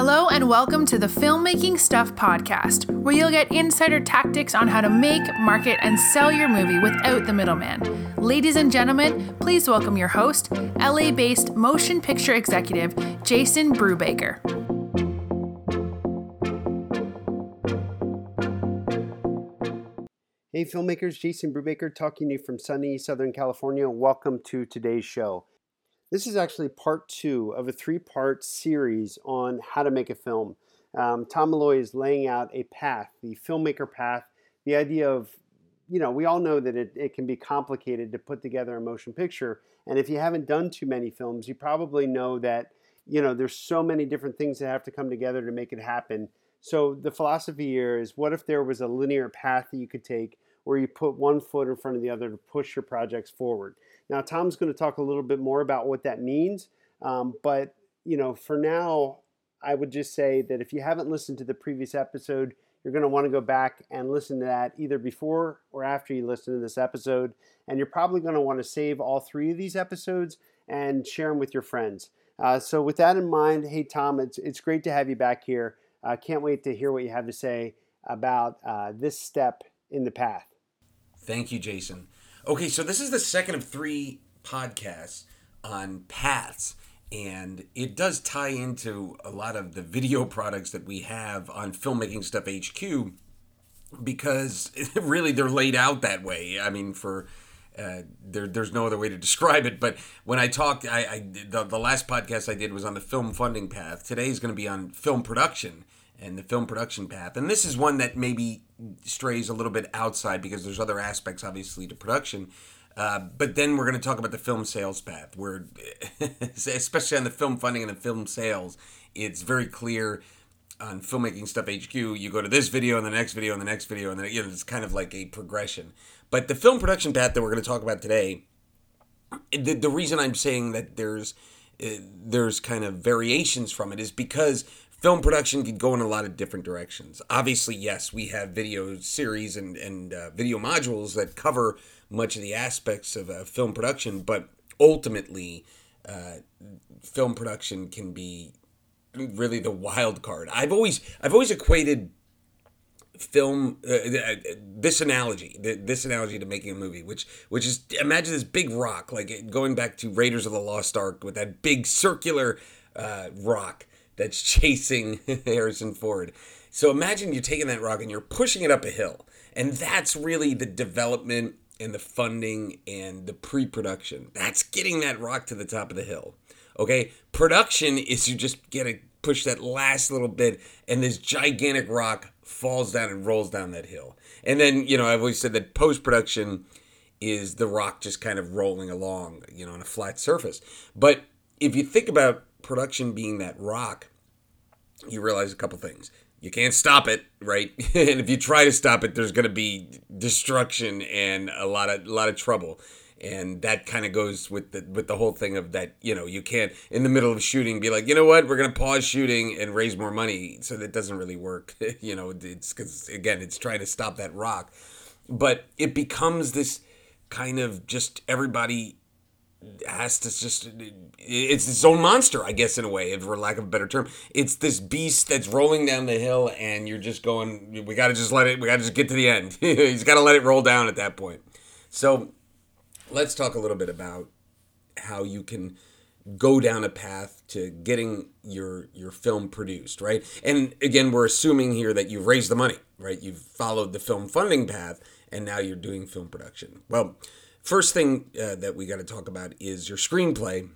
Hello, and welcome to the Filmmaking Stuff podcast, where you'll get insider tactics on how to make, market, and sell your movie without the middleman. Ladies and gentlemen, please welcome your host, LA based motion picture executive, Jason Brubaker. Hey, filmmakers, Jason Brubaker talking to you from sunny Southern California. Welcome to today's show. This is actually part two of a three part series on how to make a film. Um, Tom Malloy is laying out a path, the filmmaker path, the idea of, you know, we all know that it, it can be complicated to put together a motion picture. And if you haven't done too many films, you probably know that, you know, there's so many different things that have to come together to make it happen. So the philosophy here is what if there was a linear path that you could take where you put one foot in front of the other to push your projects forward? Now, Tom's going to talk a little bit more about what that means, um, but you know, for now, I would just say that if you haven't listened to the previous episode, you're going to want to go back and listen to that either before or after you listen to this episode. And you're probably going to want to save all three of these episodes and share them with your friends. Uh, so, with that in mind, hey, Tom, it's, it's great to have you back here. I uh, can't wait to hear what you have to say about uh, this step in the path. Thank you, Jason. Okay, so this is the second of three podcasts on paths, and it does tie into a lot of the video products that we have on Filmmaking Stuff HQ because really they're laid out that way. I mean, for uh, there, there's no other way to describe it. But when I talked, I, I the, the last podcast I did was on the film funding path. Today is going to be on film production and the film production path. And this is one that maybe strays a little bit outside because there's other aspects, obviously, to production. Uh, but then we're going to talk about the film sales path, where, especially on the film funding and the film sales, it's very clear on filmmaking stuff HQ. You go to this video and the next video and the next video, and then you know it's kind of like a progression. But the film production path that we're going to talk about today, the, the reason I'm saying that there's uh, there's kind of variations from it is because film production could go in a lot of different directions. Obviously, yes, we have video series and, and uh, video modules that cover much of the aspects of uh, film production, but ultimately, uh, film production can be really the wild card. I've always I've always equated film uh, uh, this analogy this analogy to making a movie which which is imagine this big rock like going back to raiders of the lost ark with that big circular uh, rock that's chasing Harrison Ford. So imagine you're taking that rock and you're pushing it up a hill. And that's really the development and the funding and the pre production. That's getting that rock to the top of the hill. Okay? Production is you just get to push that last little bit and this gigantic rock falls down and rolls down that hill. And then, you know, I've always said that post production is the rock just kind of rolling along, you know, on a flat surface. But if you think about production being that rock, you realize a couple things. You can't stop it, right? and if you try to stop it, there's going to be destruction and a lot of a lot of trouble. And that kind of goes with the with the whole thing of that, you know, you can't in the middle of shooting be like, you know what, we're to pause shooting and raise more money. So that doesn't really work. you know, it's because again, it's trying to stop that rock, but it becomes this kind of just everybody has to just it's its own monster i guess in a way for lack of a better term. It's this beast that's rolling down the hill and you're just going we gotta just let it we gotta just get to the end. He's gotta let it roll down at that point. So let's talk a little bit about how you can go down a path to getting your your film produced right? And again we're assuming here that you've raised the money right? You've followed the film funding path and now you're doing film production. Well First thing uh, that we got to talk about is your screenplay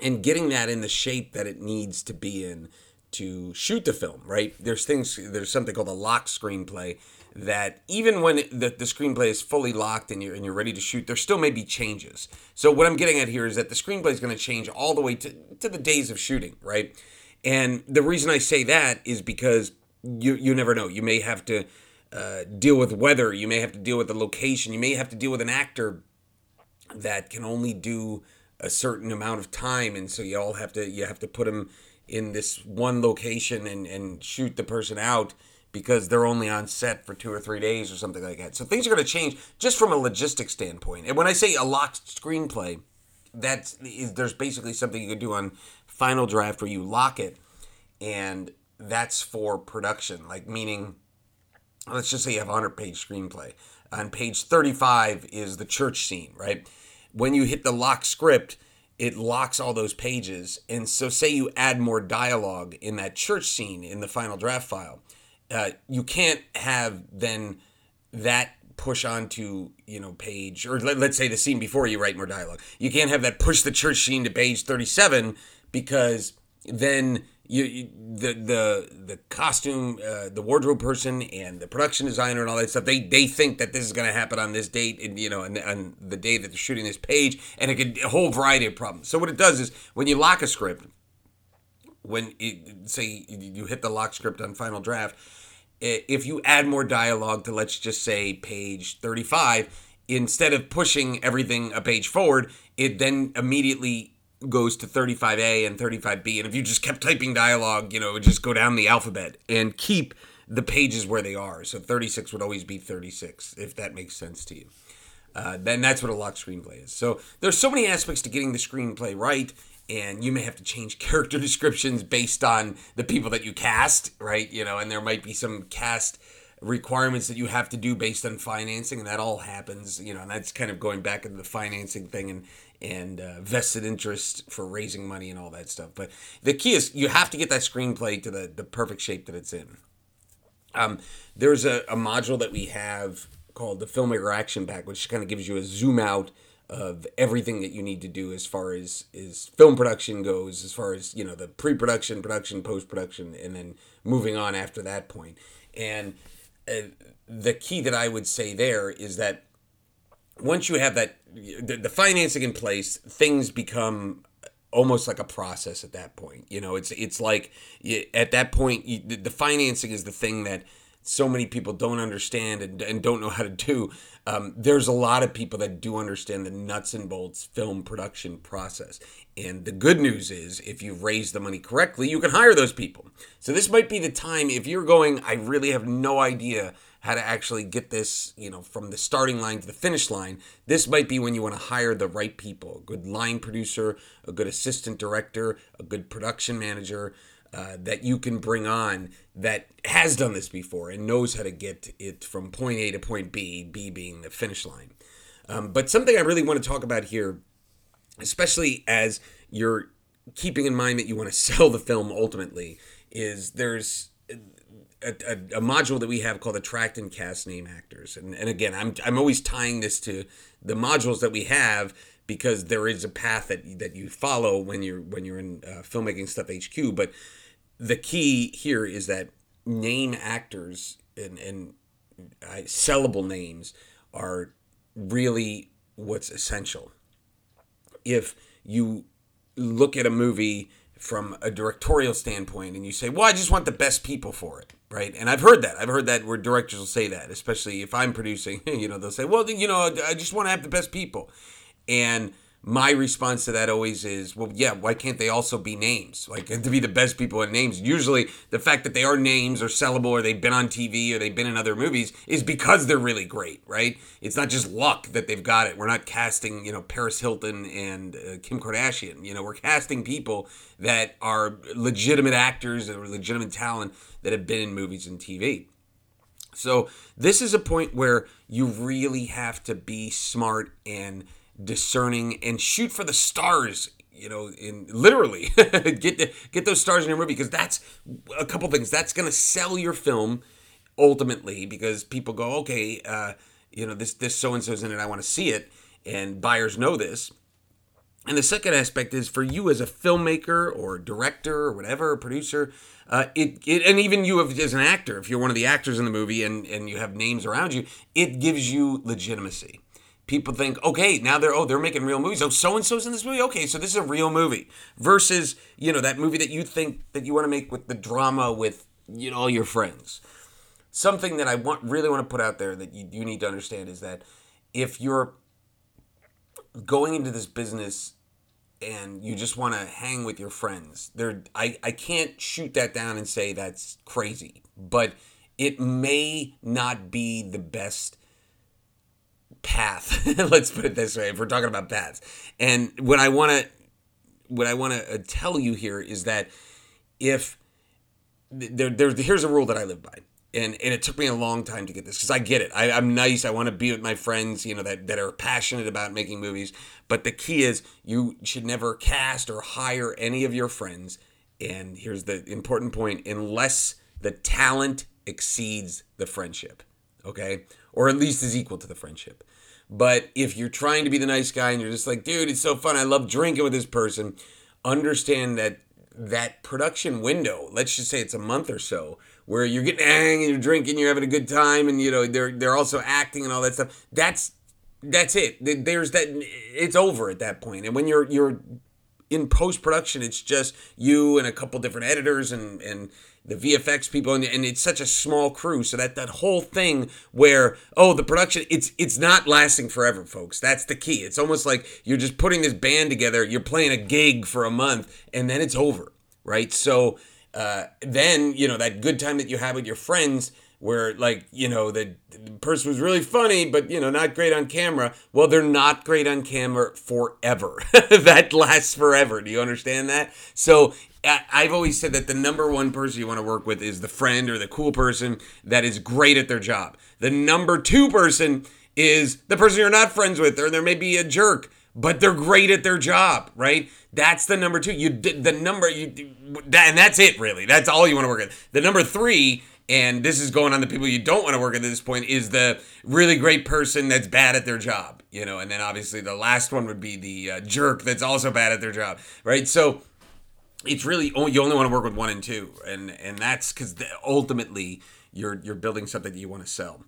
and getting that in the shape that it needs to be in to shoot the film, right? There's things, there's something called a lock screenplay that even when the, the screenplay is fully locked and you're, and you're ready to shoot, there still may be changes. So, what I'm getting at here is that the screenplay is going to change all the way to, to the days of shooting, right? And the reason I say that is because you, you never know. You may have to uh, deal with weather. You may have to deal with the location. You may have to deal with an actor that can only do a certain amount of time, and so you all have to you have to put them in this one location and and shoot the person out because they're only on set for two or three days or something like that. So things are going to change just from a logistics standpoint. And when I say a locked screenplay, that's there's basically something you can do on Final Draft where you lock it and that's for production. Like meaning, let's just say you have a hundred page screenplay. On page thirty five is the church scene, right? When you hit the lock script, it locks all those pages. And so, say you add more dialogue in that church scene in the final draft file, uh, you can't have then that push onto you know page or let, us say the scene before you write more dialogue you can't have that push the church scene to page 37 because then you, you the the the costume uh, the wardrobe person and the production designer and all that stuff they they think that this is going to happen on this date and you know and on the day that they're shooting this page and it could a whole variety of problems. So what it does is when you lock a script when it, say you hit the lock script on final draft if you add more dialogue to let's just say page 35 instead of pushing everything a page forward it then immediately goes to 35a and 35b and if you just kept typing dialogue you know just go down the alphabet and keep the pages where they are. So 36 would always be 36 if that makes sense to you. Uh, then that's what a lock screenplay is. So there's so many aspects to getting the screenplay right and you may have to change character descriptions based on the people that you cast, right? You know, and there might be some cast requirements that you have to do based on financing, and that all happens, you know, and that's kind of going back into the financing thing and and uh, vested interest for raising money and all that stuff. But the key is you have to get that screenplay to the the perfect shape that it's in. Um, there's a, a module that we have called the Filmmaker Action Pack, which kind of gives you a zoom out of everything that you need to do as far as is film production goes, as far as you know the pre-production, production, post-production, and then moving on after that point. And the key that I would say there is that once you have that the, the financing in place, things become almost like a process at that point. You know, it's it's like at that point you, the, the financing is the thing that so many people don't understand and, and don't know how to do. Um, there's a lot of people that do understand the nuts and bolts film production process. And the good news is, if you've raised the money correctly, you can hire those people. So this might be the time if you're going, I really have no idea how to actually get this, you know, from the starting line to the finish line. This might be when you want to hire the right people a good line producer, a good assistant director, a good production manager uh, that you can bring on that has done this before and knows how to get it from point A to point B, B being the finish line. Um, but something I really want to talk about here, especially as you're keeping in mind that you want to sell the film ultimately, is there's a, a, a, module that we have called attract and cast name actors. And, and again, I'm, I'm always tying this to the modules that we have because there is a path that, that you follow when you're when you're in uh, filmmaking stuff HQ. But the key here is that name actors and, and uh, sellable names are really what's essential. If you look at a movie from a directorial standpoint and you say, well, I just want the best people for it, right? And I've heard that. I've heard that where directors will say that, especially if I'm producing, you know, they'll say, well, you know, I just want to have the best people. And my response to that always is, well, yeah, why can't they also be names? Like to be the best people in names. Usually, the fact that they are names or sellable or they've been on TV or they've been in other movies is because they're really great, right? It's not just luck that they've got it. We're not casting, you know, Paris Hilton and uh, Kim Kardashian. You know, we're casting people that are legitimate actors or legitimate talent that have been in movies and TV. So this is a point where you really have to be smart and discerning and shoot for the stars you know in literally get the, get those stars in your movie because that's a couple things. That's going to sell your film ultimately because people go okay uh, you know this this so and so's in it i want to see it and buyers know this. And the second aspect is for you as a filmmaker or director or whatever, producer, uh, it, it and even you as an actor, if you're one of the actors in the movie and, and you have names around you, it gives you legitimacy people think, okay, now they're oh they're making real movies. Oh, so and so's in this movie. Okay, so this is a real movie. Versus you know that movie that you think that you want to make with the drama with you know all your friends. Something that I want really want to put out there that you, you need to understand is that if you're going into this business and you just want to hang with your friends, there I, I can't shoot that down and say that's crazy, but it may not be the best path. Let's put it this way: if we're talking about paths, and what I want to what I want to uh, tell you here is that if there, there, here's a rule that I live by. And, and it took me a long time to get this because I get it. I, I'm nice. I want to be with my friends, you know, that, that are passionate about making movies. But the key is you should never cast or hire any of your friends. And here's the important point unless the talent exceeds the friendship, okay? Or at least is equal to the friendship. But if you're trying to be the nice guy and you're just like, dude, it's so fun. I love drinking with this person, understand that that production window, let's just say it's a month or so, where you're getting hang and you're drinking, you're having a good time, and you know they're they're also acting and all that stuff. That's that's it. There's that. It's over at that point. And when you're you're in post production, it's just you and a couple different editors and and the VFX people, and, and it's such a small crew. So that that whole thing where oh the production, it's it's not lasting forever, folks. That's the key. It's almost like you're just putting this band together. You're playing a gig for a month, and then it's over, right? So uh, then you know that good time that you have with your friends where like you know the, the, person was really funny but you know not great on camera well they're not great on camera forever that lasts forever do you understand that so I've always said that the number one person you want to work with is the friend or the cool person that is great at their job. The number two person is the person you're not friends with, or there may be a jerk, but they're great at their job, right? That's the number two. You did the number you and that's it really. That's all you want to work with. The number three and this is going on the people you don't want to work with at this point is the really great person that's bad at their job you know and then obviously the last one would be the uh, jerk that's also bad at their job right so it's really you only want to work with one and two, and and that's because ultimately you're you're building something that you want to sell.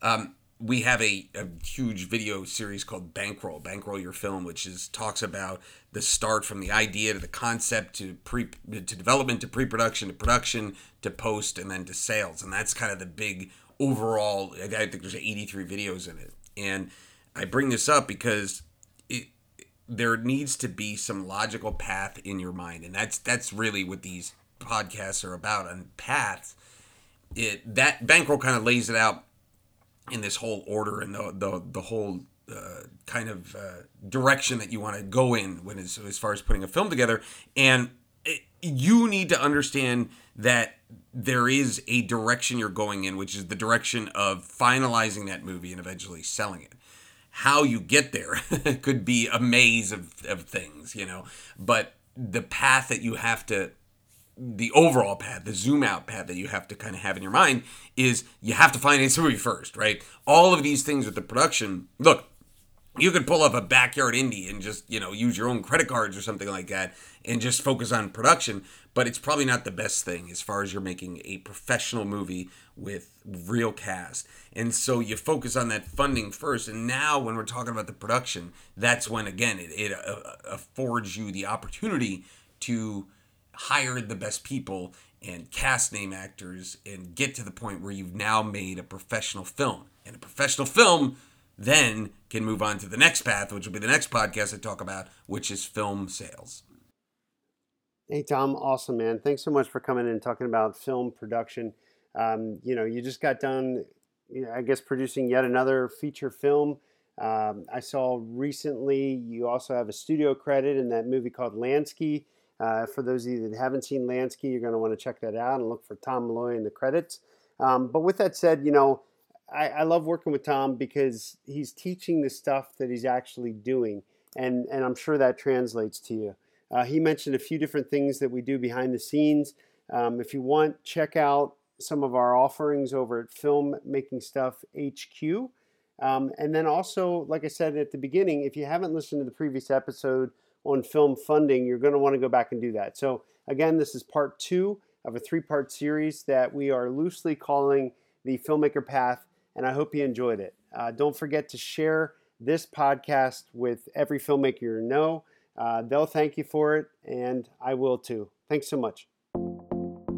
Um, we have a, a huge video series called Bankroll, Bankroll Your Film, which is talks about the start from the idea to the concept to pre to development to pre-production to production to post and then to sales, and that's kind of the big overall. I think there's 83 videos in it, and I bring this up because it there needs to be some logical path in your mind. And that's that's really what these podcasts are about. And paths it that bankroll kind of lays it out in this whole order and the the, the whole uh, kind of uh, direction that you want to go in when as, as far as putting a film together and it, you need to understand that there is a direction you're going in which is the direction of finalizing that movie and eventually selling it how you get there could be a maze of, of things, you know. But the path that you have to, the overall path, the zoom out path that you have to kind of have in your mind is you have to finance the movie first, right? All of these things with the production. Look, you could pull up a backyard indie and just you know use your own credit cards or something like that and just focus on production but it's probably not the best thing as far as you're making a professional movie with real cast and so you focus on that funding first and now when we're talking about the production that's when again it, it uh, uh affords you the opportunity to hire the best people and cast name actors and get to the point where you've now made a professional film and a professional film then can move on to the next path, which will be the next podcast I talk about, which is film sales. Hey, Tom, awesome, man. Thanks so much for coming in and talking about film production. Um, you know, you just got done, I guess, producing yet another feature film. Um, I saw recently you also have a studio credit in that movie called Lansky. Uh, for those of you that haven't seen Lansky, you're going to want to check that out and look for Tom Malloy in the credits. Um, but with that said, you know, I, I love working with Tom because he's teaching the stuff that he's actually doing, and and I'm sure that translates to you. Uh, he mentioned a few different things that we do behind the scenes. Um, if you want, check out some of our offerings over at Filmmaking Stuff HQ. Um, and then also, like I said at the beginning, if you haven't listened to the previous episode on film funding, you're going to want to go back and do that. So, again, this is part two of a three part series that we are loosely calling the Filmmaker Path and I hope you enjoyed it. Uh, don't forget to share this podcast with every filmmaker you know. Uh, they'll thank you for it, and I will too. Thanks so much.